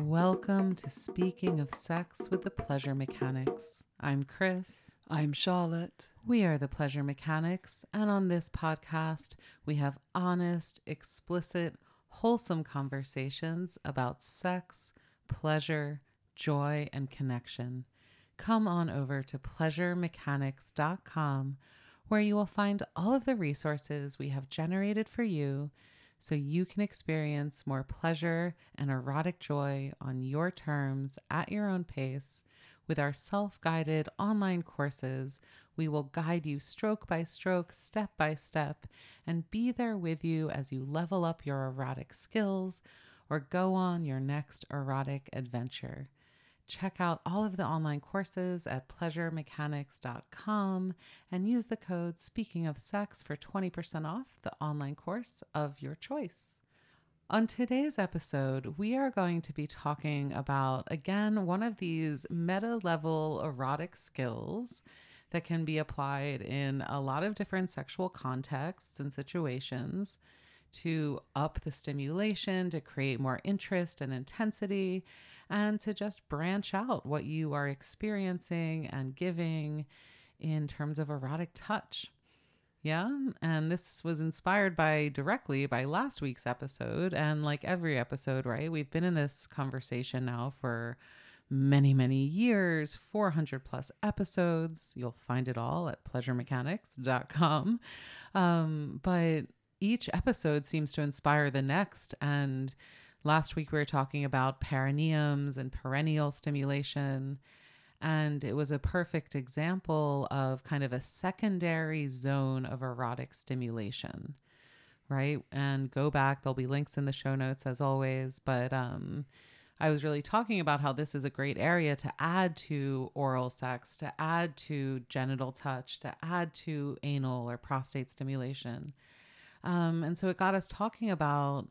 Welcome to Speaking of Sex with the Pleasure Mechanics. I'm Chris. I'm Charlotte. We are the Pleasure Mechanics, and on this podcast, we have honest, explicit, wholesome conversations about sex, pleasure, joy, and connection. Come on over to pleasuremechanics.com where you will find all of the resources we have generated for you so you can experience more pleasure and erotic joy on your terms at your own pace. With our self guided online courses, we will guide you stroke by stroke, step by step, and be there with you as you level up your erotic skills or go on your next erotic adventure. Check out all of the online courses at pleasuremechanics.com and use the code Speaking of Sex for 20% off the online course of your choice. On today's episode, we are going to be talking about, again, one of these meta level erotic skills that can be applied in a lot of different sexual contexts and situations to up the stimulation, to create more interest and intensity, and to just branch out what you are experiencing and giving in terms of erotic touch. Yeah. And this was inspired by directly by last week's episode. And like every episode, right? We've been in this conversation now for many, many years, 400 plus episodes. You'll find it all at pleasuremechanics.com. Um, but each episode seems to inspire the next. And Last week we were talking about perineums and perineal stimulation. And it was a perfect example of kind of a secondary zone of erotic stimulation, right? And go back, there'll be links in the show notes as always. But um, I was really talking about how this is a great area to add to oral sex, to add to genital touch, to add to anal or prostate stimulation. Um, and so it got us talking about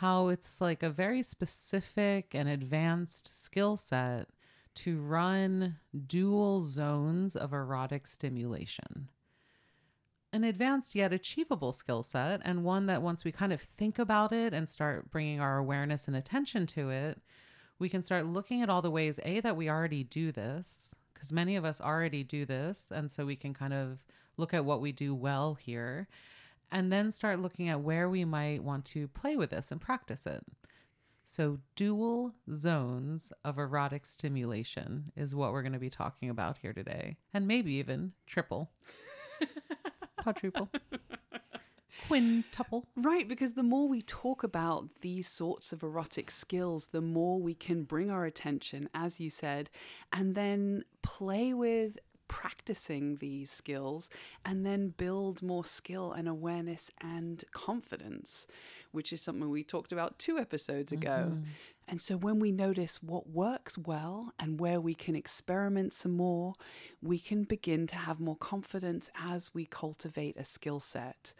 how it's like a very specific and advanced skill set to run dual zones of erotic stimulation. An advanced yet achievable skill set, and one that once we kind of think about it and start bringing our awareness and attention to it, we can start looking at all the ways, A, that we already do this, because many of us already do this. And so we can kind of look at what we do well here and then start looking at where we might want to play with this and practice it. So, dual zones of erotic stimulation is what we're going to be talking about here today, and maybe even triple, quadruple, quintuple. Right, because the more we talk about these sorts of erotic skills, the more we can bring our attention, as you said, and then play with practicing these skills and then build more skill and awareness and confidence, which is something we talked about two episodes ago. Mm-hmm. And so when we notice what works well and where we can experiment some more, we can begin to have more confidence as we cultivate a skill set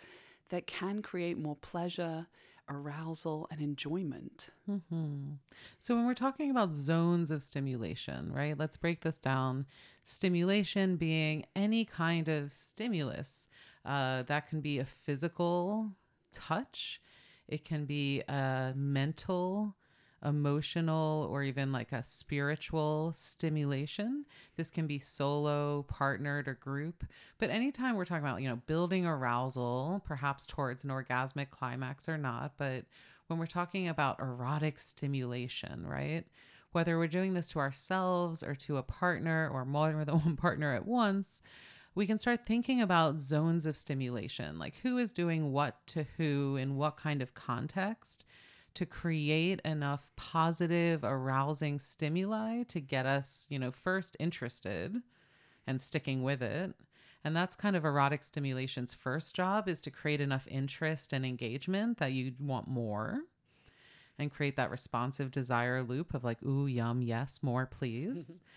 that can create more pleasure arousal and enjoyment. Mm-hmm. So, when we're talking about zones of stimulation, right, let's break this down. Stimulation being any kind of stimulus uh, that can be a physical touch, it can be a mental emotional or even like a spiritual stimulation. This can be solo, partnered, or group. But anytime we're talking about, you know, building arousal, perhaps towards an orgasmic climax or not, but when we're talking about erotic stimulation, right? Whether we're doing this to ourselves or to a partner or more than one partner at once, we can start thinking about zones of stimulation, like who is doing what to who in what kind of context to create enough positive, arousing stimuli to get us, you know, first interested and sticking with it. And that's kind of erotic stimulation's first job is to create enough interest and engagement that you want more and create that responsive desire loop of like, ooh, yum, yes, more, please.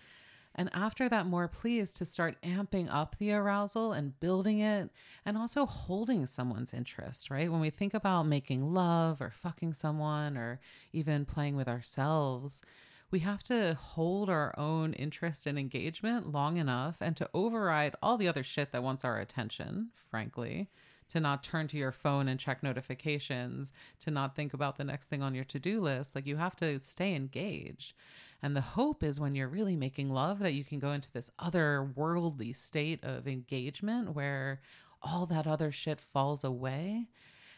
And after that, more please to start amping up the arousal and building it and also holding someone's interest, right? When we think about making love or fucking someone or even playing with ourselves, we have to hold our own interest and engagement long enough and to override all the other shit that wants our attention, frankly, to not turn to your phone and check notifications, to not think about the next thing on your to do list. Like you have to stay engaged. And the hope is when you're really making love that you can go into this other worldly state of engagement where all that other shit falls away.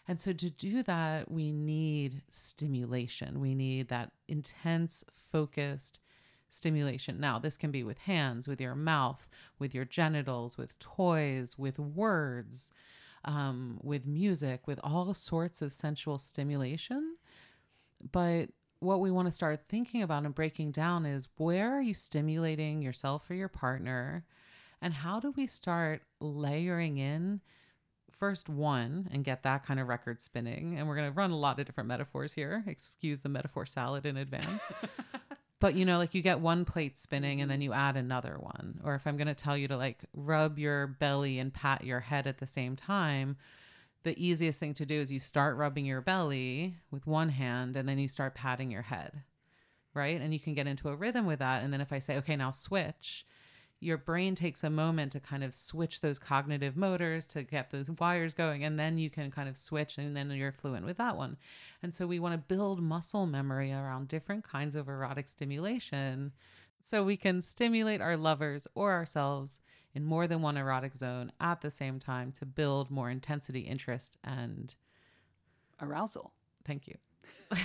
And so to do that, we need stimulation. We need that intense, focused stimulation. Now, this can be with hands, with your mouth, with your genitals, with toys, with words, um, with music, with all sorts of sensual stimulation. But what we want to start thinking about and breaking down is where are you stimulating yourself or your partner? And how do we start layering in first one and get that kind of record spinning? And we're going to run a lot of different metaphors here. Excuse the metaphor salad in advance. but you know, like you get one plate spinning and then mm-hmm. you add another one. Or if I'm going to tell you to like rub your belly and pat your head at the same time, the easiest thing to do is you start rubbing your belly with one hand and then you start patting your head, right? And you can get into a rhythm with that. And then if I say, okay, now switch, your brain takes a moment to kind of switch those cognitive motors to get the wires going. And then you can kind of switch and then you're fluent with that one. And so we want to build muscle memory around different kinds of erotic stimulation so we can stimulate our lovers or ourselves in more than one erotic zone at the same time to build more intensity, interest, and arousal. Thank you.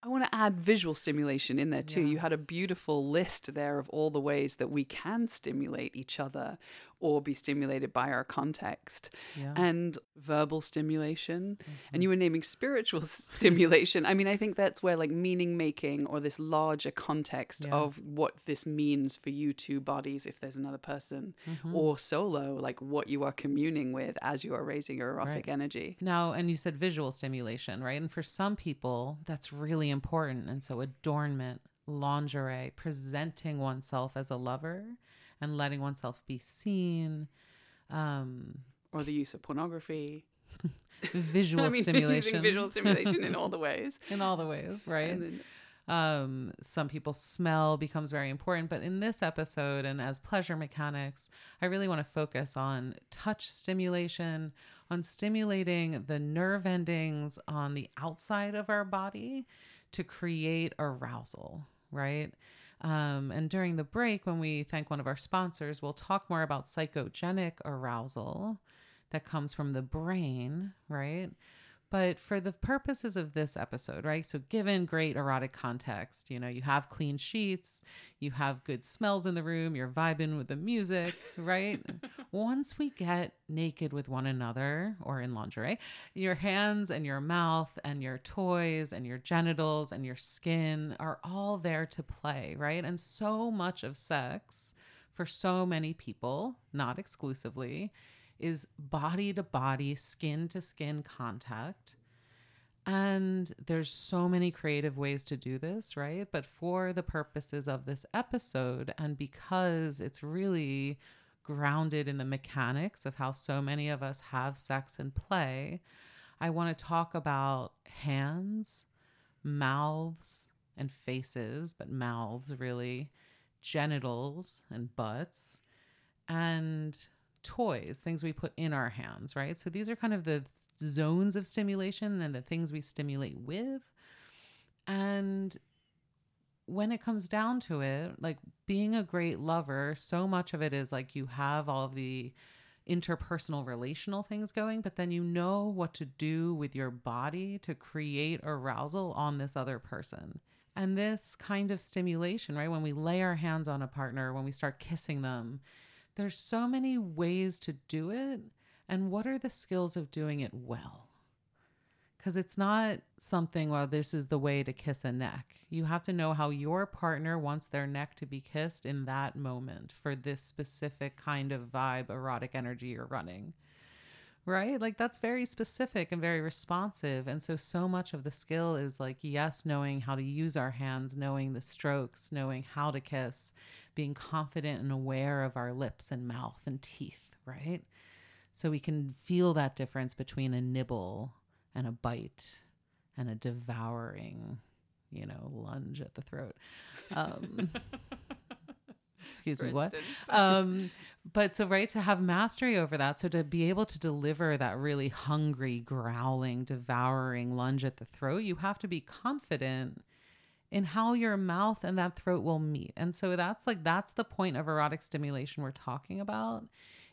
I want to add visual stimulation in there too. Yeah. You had a beautiful list there of all the ways that we can stimulate each other or be stimulated by our context Yeah. and verbal stimulation. Mm-hmm. And you were naming spiritual stimulation. I mean, I think that's where like meaning making or this larger context Yeah. of what this means for you two bodies, if there's another person, Mm-hmm. or solo, like what you are communing with as you are raising your erotic Right. energy. Now, and you said visual stimulation, right? And for some people, that's really important. And so, adornment, lingerie, presenting oneself as a lover and letting oneself be seen, um, Or the use of pornography. visual I mean, stimulation using visual stimulation in all the ways. in all the ways, right? Then, um some people smell becomes very important but in this episode and as pleasure mechanics i really want to focus on touch stimulation on stimulating the nerve endings on the outside of our body to create arousal right um, and during the break when we thank one of our sponsors we'll talk more about psychogenic arousal that comes from the brain right but for the purposes of this episode, right? So, given great erotic context, you know, you have clean sheets, you have good smells in the room, you're vibing with the music, right? Once we get naked with one another or in lingerie, your hands and your mouth and your toys and your genitals and your skin are all there to play, right? And so much of sex for so many people, not exclusively, is body to body, skin to skin contact. And there's so many creative ways to do this, right? But for the purposes of this episode, and because it's really grounded in the mechanics of how so many of us have sex and play, I want to talk about hands, mouths, and faces, but mouths really, genitals and butts, and toys, things we put in our hands, right? So these are kind of the zones of stimulation and the things we stimulate with. And when it comes down to it, like being a great lover, so much of it is like you have all of the interpersonal relational things going, but then you know what to do with your body to create arousal on this other person. And this kind of stimulation, right? When we lay our hands on a partner, when we start kissing them, there's so many ways to do it. And what are the skills of doing it well? Because it's not something, well, this is the way to kiss a neck. You have to know how your partner wants their neck to be kissed in that moment for this specific kind of vibe, erotic energy you're running. Right? Like that's very specific and very responsive. And so, so much of the skill is like, yes, knowing how to use our hands, knowing the strokes, knowing how to kiss, being confident and aware of our lips and mouth and teeth, right? So we can feel that difference between a nibble and a bite and a devouring, you know, lunge at the throat. Um, excuse For me, what? um but so right to have mastery over that so to be able to deliver that really hungry growling devouring lunge at the throat you have to be confident in how your mouth and that throat will meet. And so that's like that's the point of erotic stimulation we're talking about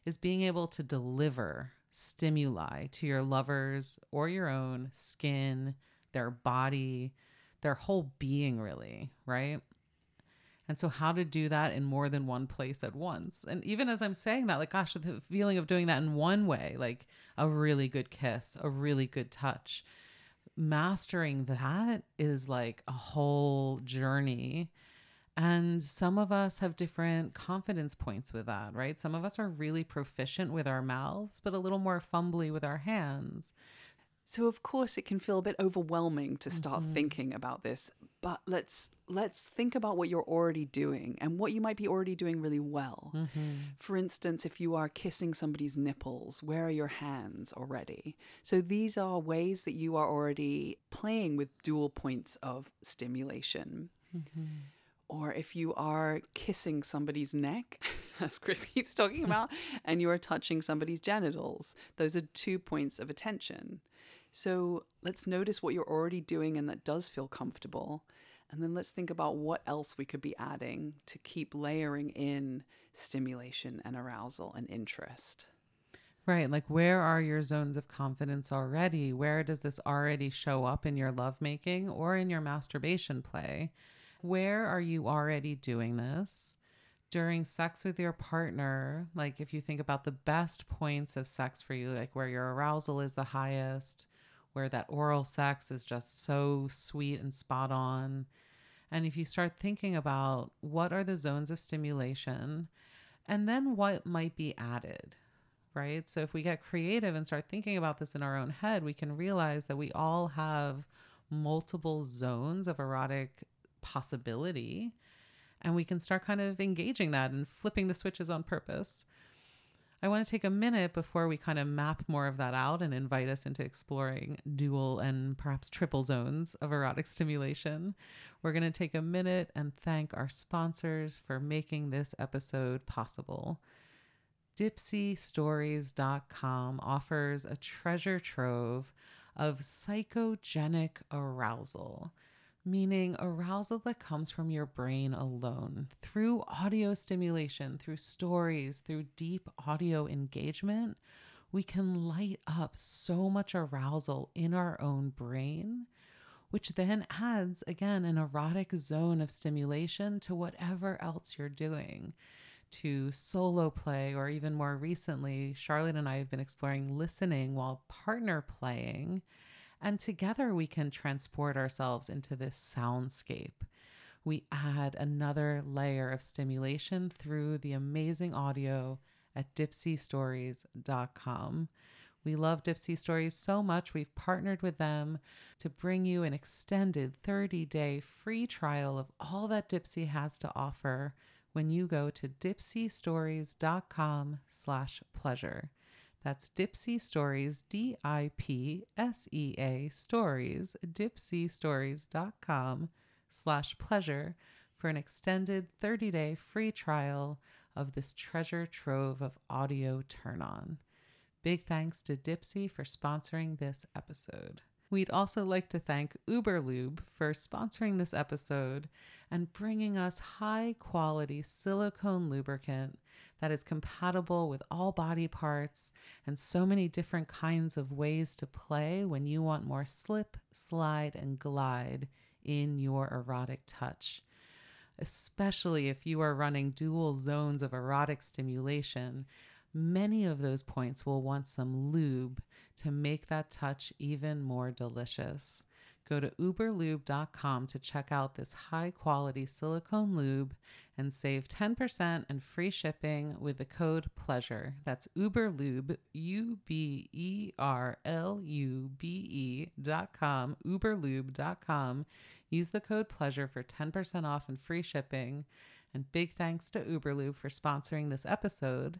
is being able to deliver stimuli to your lovers or your own skin their body their whole being really right and so, how to do that in more than one place at once. And even as I'm saying that, like, gosh, the feeling of doing that in one way, like a really good kiss, a really good touch, mastering that is like a whole journey. And some of us have different confidence points with that, right? Some of us are really proficient with our mouths, but a little more fumbly with our hands. So of course it can feel a bit overwhelming to start Mhm. thinking about this, but let's let's think about what you're already doing and what you might be already doing really well. For instance, if you are kissing somebody's nipples, where are your hands already? So these are ways that you are already playing with dual points of stimulation. Or if you are kissing somebody's neck, as Chris keeps talking about, and you are touching somebody's genitals, those are two points of attention. So let's notice what you're already doing and that does feel comfortable. And then let's think about what else we could be adding to keep layering in stimulation and arousal and interest. Right. Like, where are your zones of confidence already? Where does this already show up in your lovemaking or in your masturbation play? Where are you already doing this? During sex with your partner, like if you think about the best points of sex for you, like where your arousal is the highest, where that oral sex is just so sweet and spot on. And if you start thinking about what are the zones of stimulation and then what might be added, right? So if we get creative and start thinking about this in our own head, we can realize that we all have multiple zones of erotic possibility. And we can start kind of engaging that and flipping the switches on purpose. I want to take a minute before we kind of map more of that out and invite us into exploring dual and perhaps triple zones of erotic stimulation. We're going to take a minute and thank our sponsors for making this episode possible. DipseaStories.com offers a treasure trove of psychogenic arousal, meaning arousal that comes from your brain alone through audio stimulation, through stories, through deep audio engagement. We can light up so much arousal in our own brain, which then adds again an erotic zone of stimulation to whatever else you're doing to solo play, or even more recently, Charlotte and I have been exploring listening while partner playing. And together we can transport ourselves into this soundscape. We add another layer of stimulation through the amazing audio at dipseastories.com. We love Dipsea Stories so much, we've partnered with them to bring you an extended 30 day free trial of all that Dipsea has to offer when you go to dipseastories.com slash pleasure. That's Dipsea Stories, D I P S E A Stories, dipseastories.com slash pleasure for an extended 30 day free trial of this treasure trove of audio turn on. Big thanks to Dipsea for sponsoring this episode. We'd also like to thank Uberlube for sponsoring this episode and bringing us high quality silicone lubricant that is compatible with all body parts and so many different kinds of ways to play when you want more slip, slide, and glide in your erotic touch. Especially if you are running dual zones of erotic stimulation, many of those points will want some lube to make that touch even more delicious. Go to uberlube.com to check out this high quality silicone lube and save 10% and free shipping with the code PLEASURE. That's uberlube, U B E R L U B E dot com, uberlube.com. Use the code PLEASURE for 10% off and free shipping. And big thanks to Uberlube for sponsoring this episode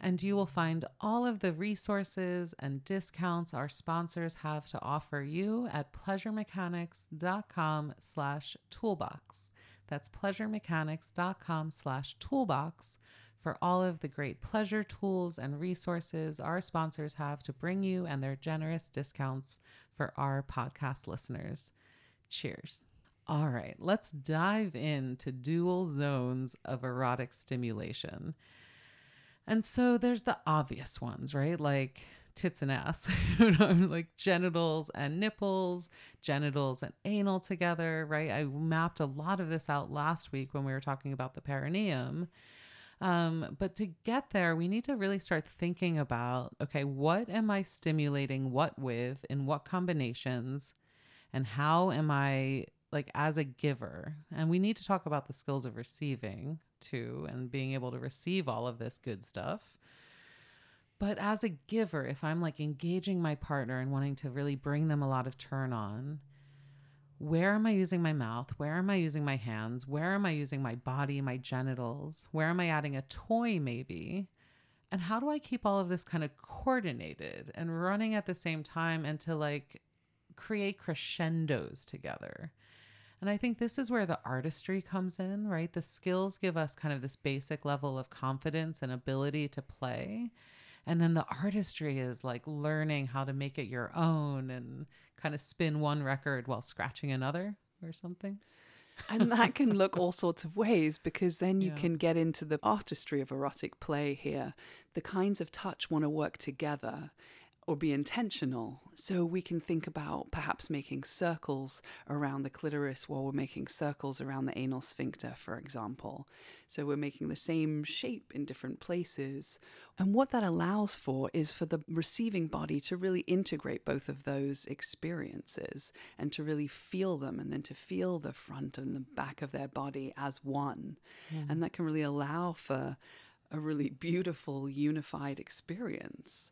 and you will find all of the resources and discounts our sponsors have to offer you at pleasuremechanics.com slash toolbox That's pleasuremechanics.com slash toolbox for all of the great pleasure tools and resources our sponsors have to bring you and their generous discounts for our podcast listeners. Cheers. All right, let's dive into dual zones of erotic stimulation. And so there's the obvious ones, right? Like tits and ass, like genitals and nipples, genitals and anal together, right? I mapped a lot of this out last week when we were talking about the perineum. Um, but to get there, we need to really start thinking about okay, what am I stimulating what with, in what combinations, and how am I like as a giver? And we need to talk about the skills of receiving too, and being able to receive all of this good stuff. But as a giver, if I'm like engaging my partner and wanting to really bring them a lot of turn on, where am I using my mouth? Where am I using my hands? Where am I using my body, my genitals? Where am I adding a toy, maybe? And how do I keep all of this kind of coordinated and running at the same time and to like create crescendos together? And I think this is where the artistry comes in, right? The skills give us kind of this basic level of confidence and ability to play. And then the artistry is like learning how to make it your own and kind of spin one record while scratching another or something. and that can look all sorts of ways because then you yeah. can get into the artistry of erotic play here. The kinds of touch want to work together or be intentional. So we can think about perhaps making circles around the clitoris while we're making circles around the anal sphincter, for example. So we're making the same shape in different places. And what that allows for is for the receiving body to really integrate both of those experiences and to really feel them and then to feel the front and the back of their body as one. Mm. And that can really allow for a really beautiful, unified experience.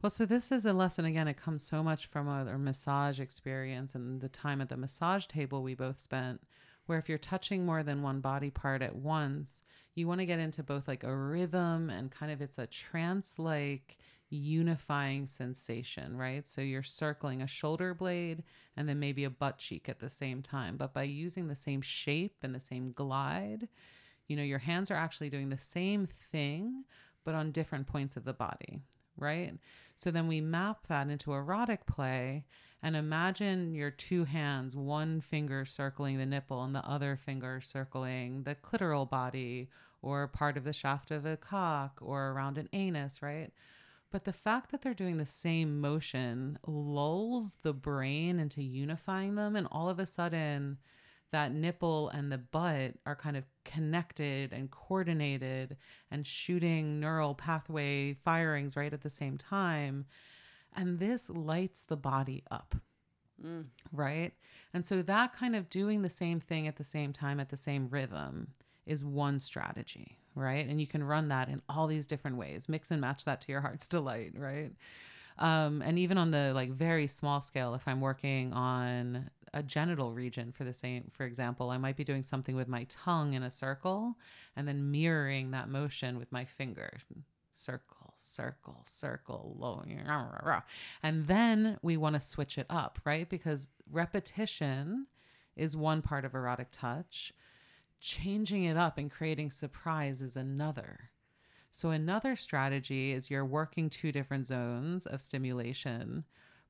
Well, so this is a lesson again. It comes so much from our massage experience and the time at the massage table we both spent. Where if you're touching more than one body part at once, you want to get into both like a rhythm and kind of it's a trance like unifying sensation, right? So you're circling a shoulder blade and then maybe a butt cheek at the same time. But by using the same shape and the same glide, you know, your hands are actually doing the same thing, but on different points of the body right? So then we map that into erotic play and imagine your two hands, one finger circling the nipple and the other finger circling the clitoral body or part of the shaft of a cock or around an anus, right? But the fact that they're doing the same motion lulls the brain into unifying them, and all of a sudden, that nipple and the butt are kind of connected and coordinated and shooting neural pathway firings right at the same time. And this lights the body up. Mm. Right. And so that kind of doing the same thing at the same time, at the same rhythm, is one strategy. Right. And you can run that in all these different ways, mix and match that to your heart's delight. Right. Um, and even on the like very small scale, if I'm working on a genital region for the same for example i might be doing something with my tongue in a circle and then mirroring that motion with my fingers. Circle circle circle low. and then we want to switch it up right? Because repetition is one part of erotic touch. Changing it up and creating surprise is another. So another strategy is you're working two different zones of stimulation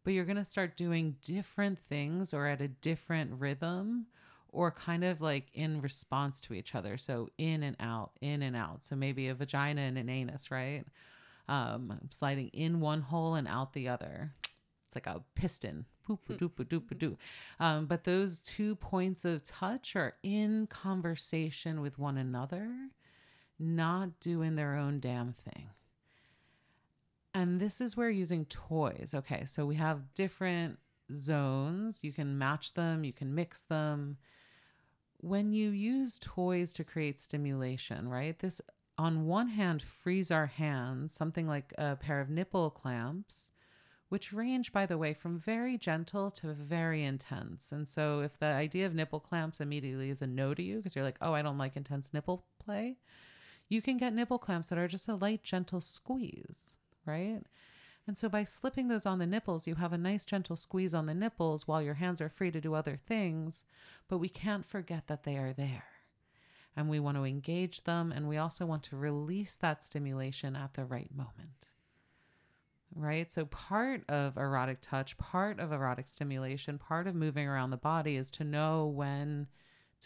but you're going to start doing different things or at a different rhythm or kind of like in response to each other. So in and out, in and out. So maybe a vagina and an anus, right? Um, sliding in one hole and out the other. It's like a piston. Um, but those two points of touch are in conversation with one another, not doing their own damn thing. And this is where using toys. Okay, so we have different zones. You can match them, you can mix them. When you use toys to create stimulation, right? This, on one hand, frees our hands, something like a pair of nipple clamps, which range, by the way, from very gentle to very intense. And so, if the idea of nipple clamps immediately is a no to you, because you're like, oh, I don't like intense nipple play, you can get nipple clamps that are just a light, gentle squeeze right? And so by slipping those on the nipples, you have a nice gentle squeeze on the nipples while your hands are free to do other things, but we can't forget that they are there. And we want to engage them and we also want to release that stimulation at the right moment. Right? So part of erotic touch, part of erotic stimulation, part of moving around the body is to know when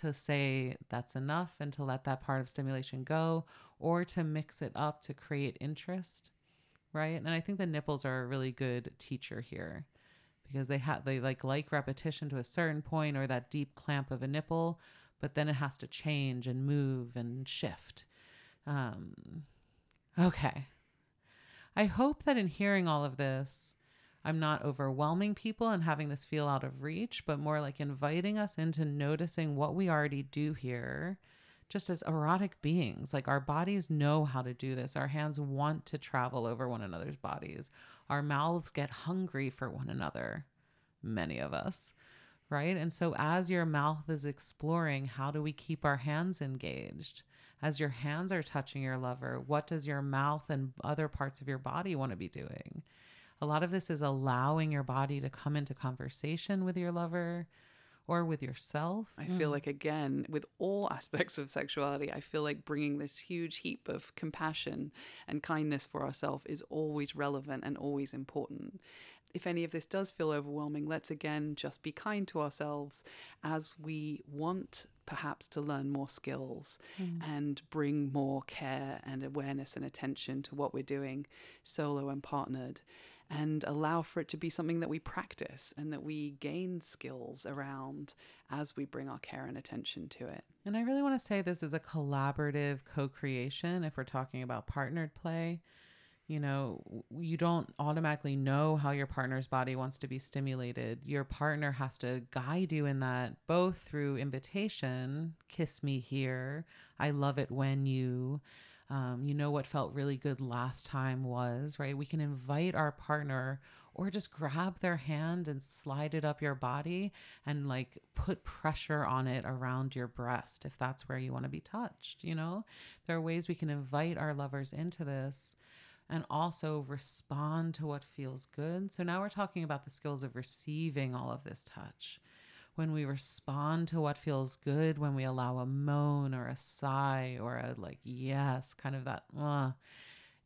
to say that's enough and to let that part of stimulation go or to mix it up to create interest right? And I think the nipples are a really good teacher here because they have they like like repetition to a certain point or that deep clamp of a nipple, but then it has to change and move and shift. Um, okay. I hope that in hearing all of this, I'm not overwhelming people and having this feel out of reach, but more like inviting us into noticing what we already do here just as erotic beings. Like our bodies know how to do this. Our hands want to travel over one another's bodies. Our mouths get hungry for one another, many of us, right? And so as your mouth is exploring, how do we keep our hands engaged? As your hands are touching your lover, what does your mouth and other parts of your body want to be doing? A lot of this is allowing your body to come into conversation with your lover or with yourself. I feel mm. like, again, with all aspects of sexuality, I feel like bringing this huge heap of compassion and kindness for ourselves is always relevant and always important. If any of this does feel overwhelming, let's again just be kind to ourselves as we want perhaps to learn more skills mm. and bring more care and awareness and attention to what we're doing solo and partnered and allow for it to be something that we practice and that we gain skills around as we bring our care and attention to it. And I really want to say this is a collaborative co creation if we're talking about partnered play. You know, you don't automatically know how your partner's body wants to be stimulated. Your partner has to guide you in that, both through invitation, kiss me here, I love it when you um, you know what felt really good last time was, right? We can invite our partner or just grab their hand and slide it up your body and like put pressure on it around your breast if that's where you want to be touched. You know, there are ways we can invite our lovers into this and also respond to what feels good. So now we're talking about the skills of receiving all of this touch when we respond to what feels good, when we allow a moan or a sigh or a like, yes, kind of that, uh,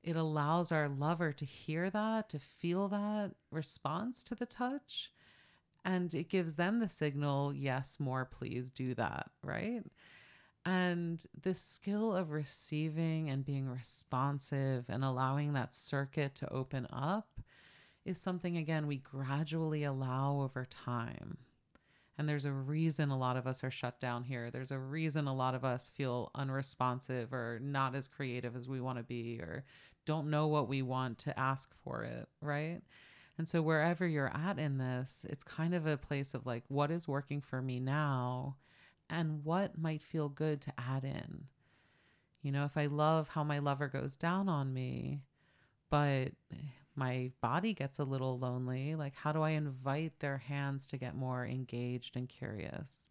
it allows our lover to hear that, to feel that response to the touch. And it gives them the signal, yes, more, please do that, right? And this skill of receiving and being responsive and allowing that circuit to open up is something, again, we gradually allow over time. And there's a reason a lot of us are shut down here. There's a reason a lot of us feel unresponsive or not as creative as we want to be or don't know what we want to ask for it, right? And so, wherever you're at in this, it's kind of a place of like, what is working for me now and what might feel good to add in? You know, if I love how my lover goes down on me, but my body gets a little lonely, like how do I invite their hands to get more engaged and curious?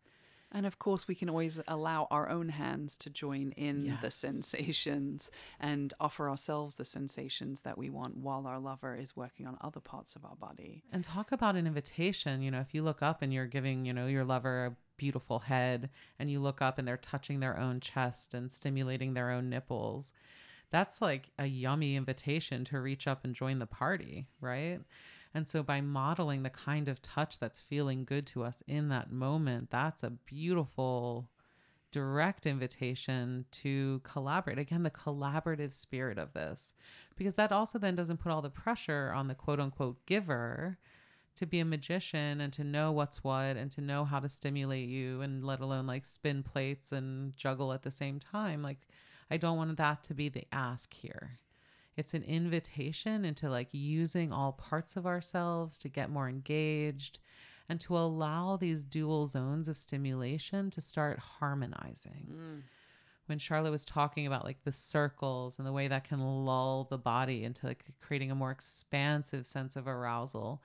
And of course, we can always allow our own hands to join in yes. the sensations and offer ourselves the sensations that we want while our lover is working on other parts of our body. And talk about an invitation. You know, if you look up and you're giving, you know, your lover a beautiful head and you look up and they're touching their own chest and stimulating their own nipples that's like a yummy invitation to reach up and join the party, right? And so by modeling the kind of touch that's feeling good to us in that moment, that's a beautiful direct invitation to collaborate. Again, the collaborative spirit of this, because that also then doesn't put all the pressure on the quote unquote giver to be a magician and to know what's what and to know how to stimulate you and let alone like spin plates and juggle at the same time. Like I don't want that to be the ask here. It's an invitation into like using all parts of ourselves to get more engaged and to allow these dual zones of stimulation to start harmonizing. Mm. When Charlotte was talking about like the circles and the way that can lull the body into like creating a more expansive sense of arousal,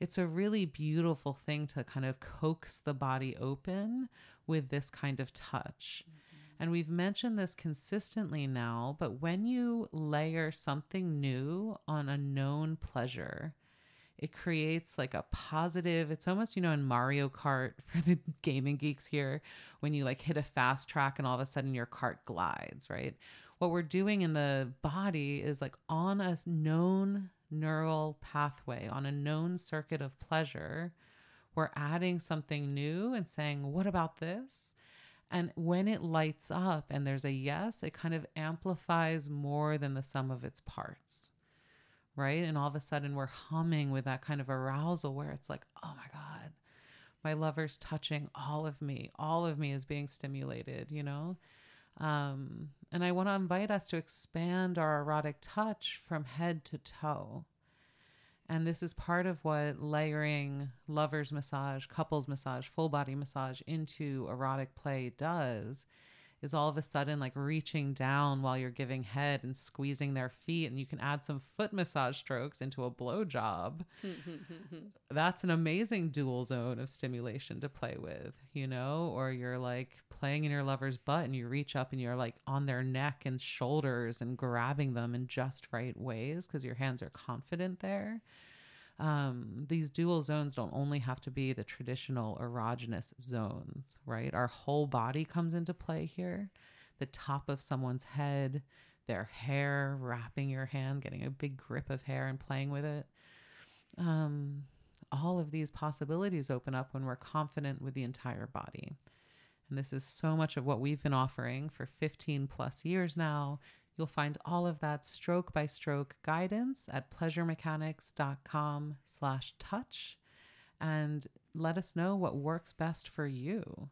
it's a really beautiful thing to kind of coax the body open with this kind of touch. Mm And we've mentioned this consistently now, but when you layer something new on a known pleasure, it creates like a positive it's almost you know in mario kart for the gaming geeks here when you like hit a fast track and all of a sudden your cart glides right? What we're doing in the body is like on a known neural pathway on a known circuit of pleasure we're adding something new and saying what about this and when it lights up and there's a yes it kind of amplifies more than the sum of its parts right? And all of a sudden we're humming with that kind of arousal where it's like, oh my God, my lover's touching all of me. All of me is being stimulated, you know? Um, and I want to invite us to expand our erotic touch from head to toe. And this is part of what layering lovers massage, couples massage, full body massage into erotic play does is all of a sudden like reaching down while you're giving head and squeezing their feet and you can add some foot massage strokes into a blow job that's an amazing dual zone of stimulation to play with you know? Or you're like playing in your lover's butt and you reach up and you're like on their neck and shoulders and grabbing them in just right ways because your hands are confident there um, these dual zones don't only have to be the traditional erogenous zones, right? Our whole body comes into play here. The top of someone's head, their hair, wrapping your hand, getting a big grip of hair and playing with it. Um, all of these possibilities open up when we're confident with the entire body. And this is so much of what we've been offering for 15 plus years now You'll find all of that stroke by stroke guidance at pleasuremechanics.com slash touch and let us know what works best for you.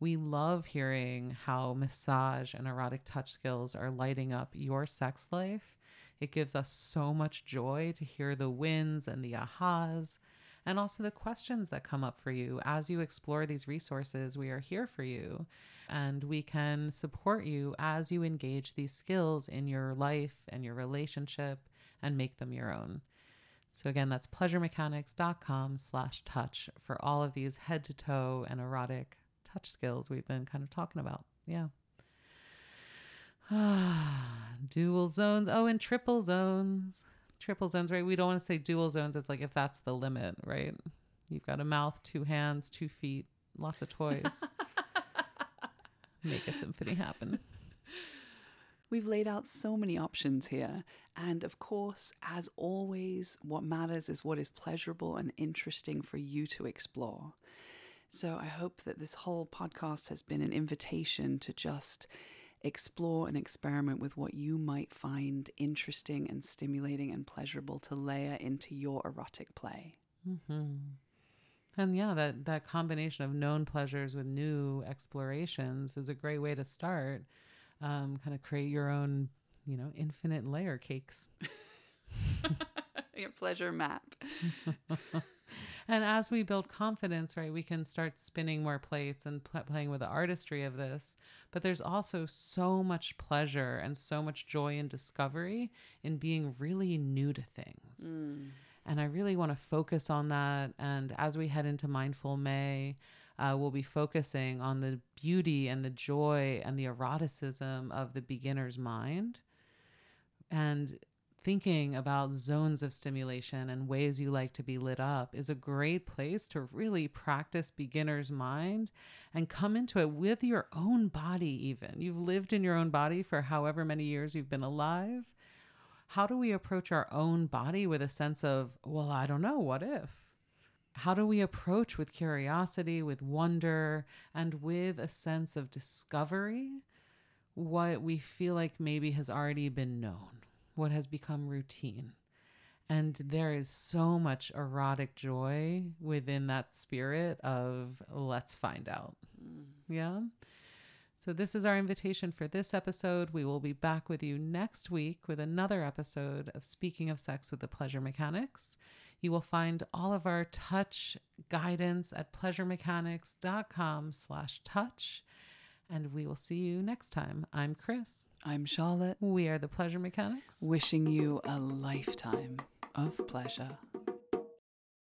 We love hearing how massage and erotic touch skills are lighting up your sex life. It gives us so much joy to hear the wins and the ahas and also the questions that come up for you as you explore these resources. We are here for you and we can support you as you engage these skills in your life and your relationship and make them your own. So again, that's pleasuremechanics.com slash touch for all of these head to toe and erotic touch skills we've been kind of talking about. Yeah. dual zones. Oh, and triple zones triple zones, right? We don't want to say dual zones. It's like if that's the limit, right? You've got a mouth, two hands, two feet, lots of toys. Make a symphony happen. We've laid out so many options here. And of course, as always, what matters is what is pleasurable and interesting for you to explore. So I hope that this whole podcast has been an invitation to just explore and experiment with what you might find interesting and stimulating and pleasurable to layer into your erotic play. Mm-hmm. And yeah, that, that combination of known pleasures with new explorations is a great way to start. Um, kind of create your own, you know, infinite layer cakes. your pleasure map. and as we build confidence, right, we can start spinning more plates and pl- playing with the artistry of this. But there's also so much pleasure and so much joy and discovery in being really new to things. Mm. And I really want to focus on that. And as we head into Mindful May, uh, we'll be focusing on the beauty and the joy and the eroticism of the beginner's mind. And thinking about zones of stimulation and ways you like to be lit up is a great place to really practice beginner's mind and come into it with your own body, even. You've lived in your own body for however many years you've been alive. How do we approach our own body with a sense of, well, I don't know, what if? How do we approach with curiosity, with wonder, and with a sense of discovery what we feel like maybe has already been known? What has become routine. And there is so much erotic joy within that spirit of let's find out. Mm. Yeah. So, this is our invitation for this episode. We will be back with you next week with another episode of Speaking of Sex with the Pleasure Mechanics. You will find all of our touch guidance at pleasuremechanics.com slash touch and we will see you next time. I'm Chris. I'm Charlotte. We are the Pleasure Mechanics. Wishing you a lifetime of pleasure.